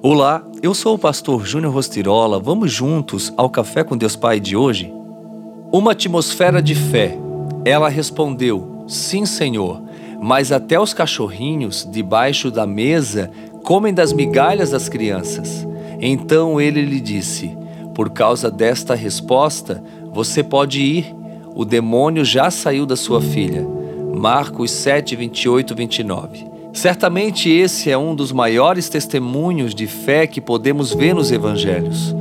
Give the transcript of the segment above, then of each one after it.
Olá, eu sou o pastor Júnior Rostirola. Vamos juntos ao Café com Deus Pai de hoje? Uma atmosfera de fé. Ela respondeu: Sim, Senhor, mas até os cachorrinhos debaixo da mesa comem das migalhas das crianças. Então ele lhe disse: Por causa desta resposta, você pode ir. O demônio já saiu da sua filha. Marcos 7, 28, 29. Certamente esse é um dos maiores testemunhos de fé que podemos ver nos evangelhos.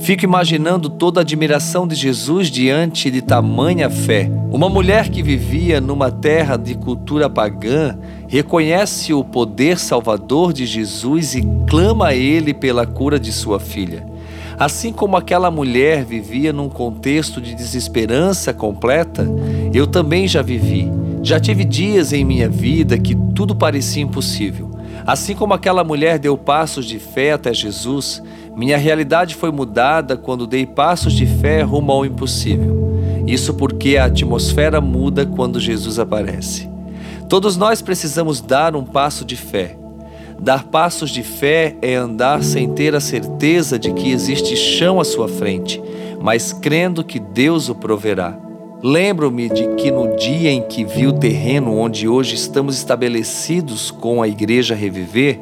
Fico imaginando toda a admiração de Jesus diante de tamanha fé. Uma mulher que vivia numa terra de cultura pagã reconhece o poder salvador de Jesus e clama a ele pela cura de sua filha. Assim como aquela mulher vivia num contexto de desesperança completa, eu também já vivi. Já tive dias em minha vida que tudo parecia impossível. Assim como aquela mulher deu passos de fé até Jesus, minha realidade foi mudada quando dei passos de fé rumo ao impossível. Isso porque a atmosfera muda quando Jesus aparece. Todos nós precisamos dar um passo de fé. Dar passos de fé é andar sem ter a certeza de que existe chão à sua frente, mas crendo que Deus o proverá. Lembro-me de que no dia em que vi o terreno onde hoje estamos estabelecidos com a Igreja Reviver,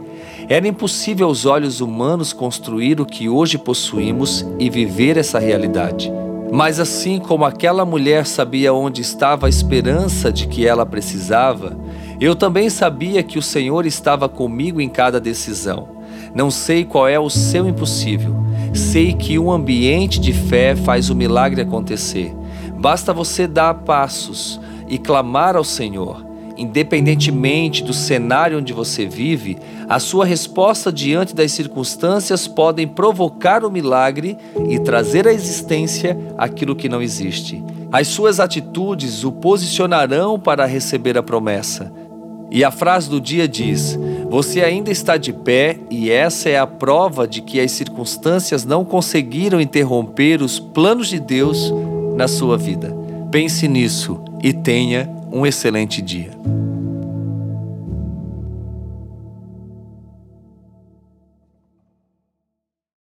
era impossível aos olhos humanos construir o que hoje possuímos e viver essa realidade. Mas assim como aquela mulher sabia onde estava a esperança de que ela precisava, eu também sabia que o Senhor estava comigo em cada decisão. Não sei qual é o seu impossível, sei que um ambiente de fé faz o milagre acontecer. Basta você dar passos e clamar ao Senhor. Independentemente do cenário onde você vive, a sua resposta diante das circunstâncias podem provocar o milagre e trazer à existência aquilo que não existe. As suas atitudes o posicionarão para receber a promessa. E a frase do dia diz: Você ainda está de pé, e essa é a prova de que as circunstâncias não conseguiram interromper os planos de Deus na sua vida. Pense nisso e tenha um excelente dia.